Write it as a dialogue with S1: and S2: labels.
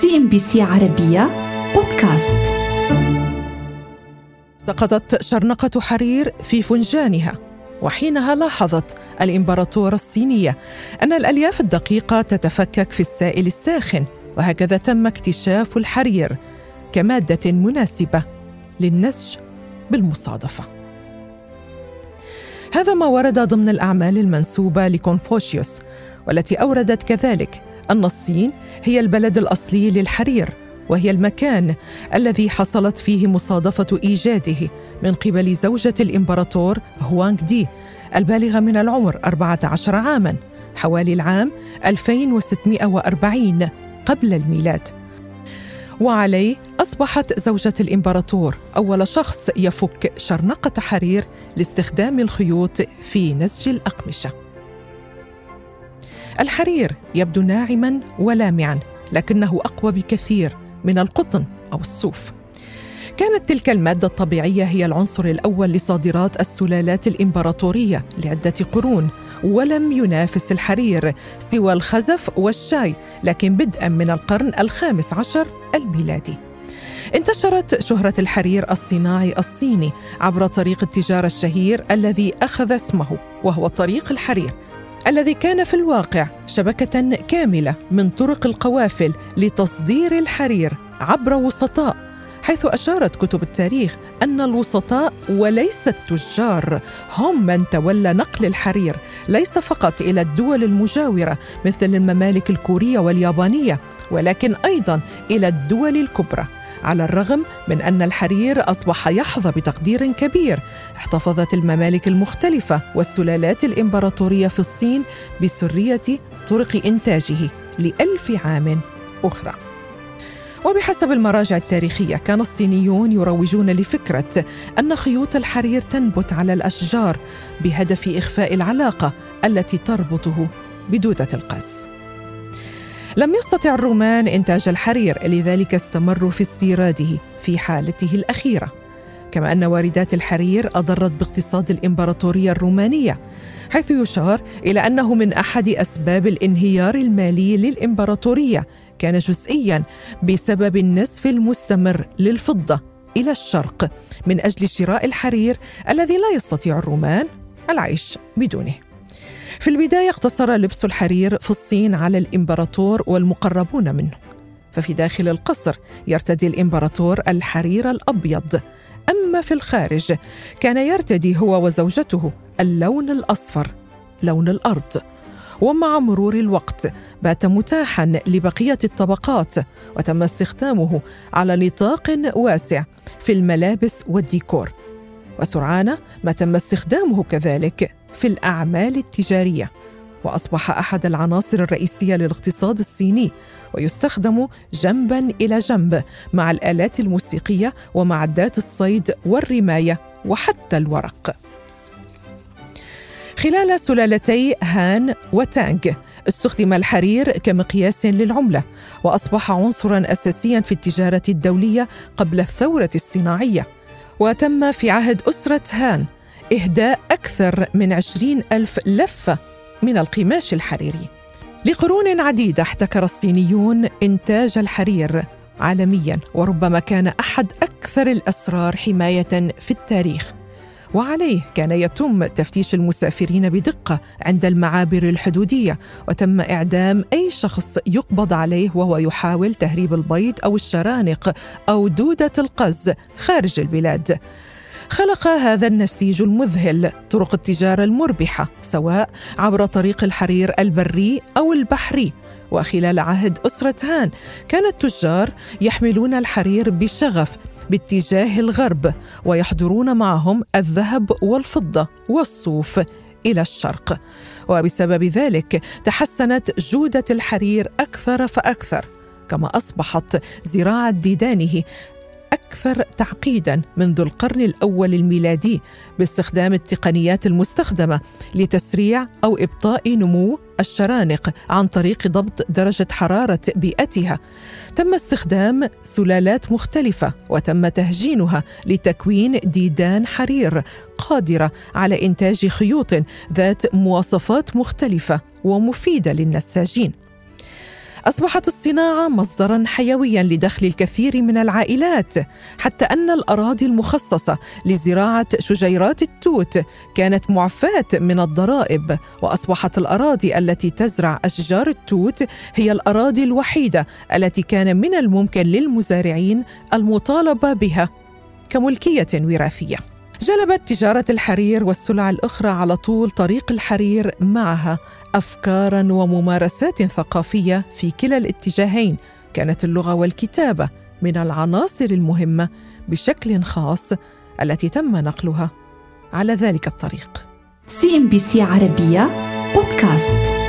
S1: CNBC عربية بودكاست.
S2: سقطت شرنقة حرير في فنجانها وحينها لاحظت الإمبراطورة الصينية أن الألياف الدقيقة تتفكك في السائل الساخن وهكذا تم اكتشاف الحرير كمادة مناسبة للنسج بالمصادفة. هذا ما ورد ضمن الأعمال المنسوبة لكونفوشيوس والتي أوردت كذلك أن الصين هي البلد الأصلي للحرير وهي المكان الذي حصلت فيه مصادفة إيجاده من قبل زوجة الإمبراطور هوانغ دي البالغة من العمر 14 عاماً حوالي العام 2640 قبل الميلاد. وعليه أصبحت زوجة الإمبراطور أول شخص يفك شرنقة حرير لاستخدام الخيوط في نسج الأقمشة. الحرير يبدو ناعما ولامعا لكنه أقوى بكثير من القطن أو الصوف كانت تلك المادة الطبيعية هي العنصر الأول لصادرات السلالات الإمبراطورية لعدة قرون ولم ينافس الحرير سوى الخزف والشاي لكن بدءا من القرن الخامس عشر الميلادي. انتشرت شهرة الحرير الصناعي الصيني عبر طريق التجارة الشهير الذي أخذ اسمه وهو طريق الحرير. الذي كان في الواقع شبكة كاملة من طرق القوافل لتصدير الحرير عبر وسطاء حيث أشارت كتب التاريخ أن الوسطاء وليس التجار هم من تولى نقل الحرير ليس فقط إلى الدول المجاورة مثل الممالك الكورية واليابانية ولكن أيضا إلى الدول الكبرى. على الرغم من أن الحرير أصبح يحظى بتقدير كبير. احتفظت الممالك المختلفة والسلالات الإمبراطورية في الصين بسرية طرق إنتاجه لألف عام أخرى. وبحسب المراجع التاريخية كان الصينيون يروجون لفكرة أن خيوط الحرير تنبت على الأشجار بهدف إخفاء العلاقة التي تربطه بدودة القز لم يستطع الرومان إنتاج الحرير لذلك استمروا في استيراده في حالته الأخيرة. كما أن واردات الحرير أضرت باقتصاد الإمبراطورية الرومانية حيث يشار إلى أنه من أحد أسباب الانهيار المالي للإمبراطورية كان جزئيا بسبب النسف المستمر للفضة إلى الشرق من أجل شراء الحرير الذي لا يستطيع الرومان العيش بدونه. في البداية اقتصر لبس الحرير في الصين على الإمبراطور والمقربون منه. ففي داخل القصر يرتدي الإمبراطور الحرير الأبيض. أما في الخارج كان يرتدي هو وزوجته اللون الأصفر لون الأرض. ومع مرور الوقت بات متاحا لبقية الطبقات وتم استخدامه على نطاق واسع في الملابس والديكور. وسرعان ما تم استخدامه كذلك. في الأعمال التجارية وأصبح أحد العناصر الرئيسية للاقتصاد الصيني ويستخدم جنبا إلى جنب مع الآلات الموسيقية ومعدات الصيد والرماية وحتى الورق. خلال سلالتي هان وتانغ استخدم الحرير كمقياس للعملة وأصبح عنصرا اساسيا في التجارة الدولية قبل الثورة الصناعية. وتم في عهد أسرة هان إهداء أكثر من عشرين ألف لفة من القماش الحريري. لقرون عديدة احتكر الصينيون إنتاج الحرير عالميا وربما كان أحد أكثر الأسرار حماية في التاريخ. وعليه كان يتم تفتيش المسافرين بدقة عند المعابر الحدودية وتم إعدام أي شخص يقبض عليه وهو يحاول تهريب البيض أو الشرانق أو دودة القز خارج البلاد. خلق هذا النسيج المذهل طرق التجارة المربحة سواء عبر طريق الحرير البري أو البحري. وخلال عهد أسرة هان كان التجار يحملون الحرير بشغف باتجاه الغرب ويحضرون معهم الذهب والفضة والصوف إلى الشرق. وبسبب ذلك تحسنت جودة الحرير أكثر فأكثر كما أصبحت زراعة ديدانه أكثر تعقيدا منذ القرن الأول الميلادي باستخدام التقنيات المستخدمة لتسريع أو إبطاء نمو الشرانق عن طريق ضبط درجة حرارة بيئتها. تم استخدام سلالات مختلفة وتم تهجينها لتكوين ديدان حرير قادرة على إنتاج خيوط ذات مواصفات مختلفة ومفيدة للنساجين. أصبحت الصناعة مصدرا حيويا لدخل الكثير من العائلات حتى أن الأراضي المخصصة لزراعة شجيرات التوت كانت معفاة من الضرائب وأصبحت الأراضي التي تزرع أشجار التوت هي الأراضي الوحيدة التي كان من الممكن للمزارعين المطالبة بها كملكية وراثية. جلبت تجارة الحرير والسلع الأخرى على طول طريق الحرير معها افكارا وممارسات ثقافية في كلا الاتجاهين. كانت اللغة والكتابة من العناصر المهمة بشكل خاص التي تم نقلها على ذلك الطريق.
S1: CNBC عربية بودكاست.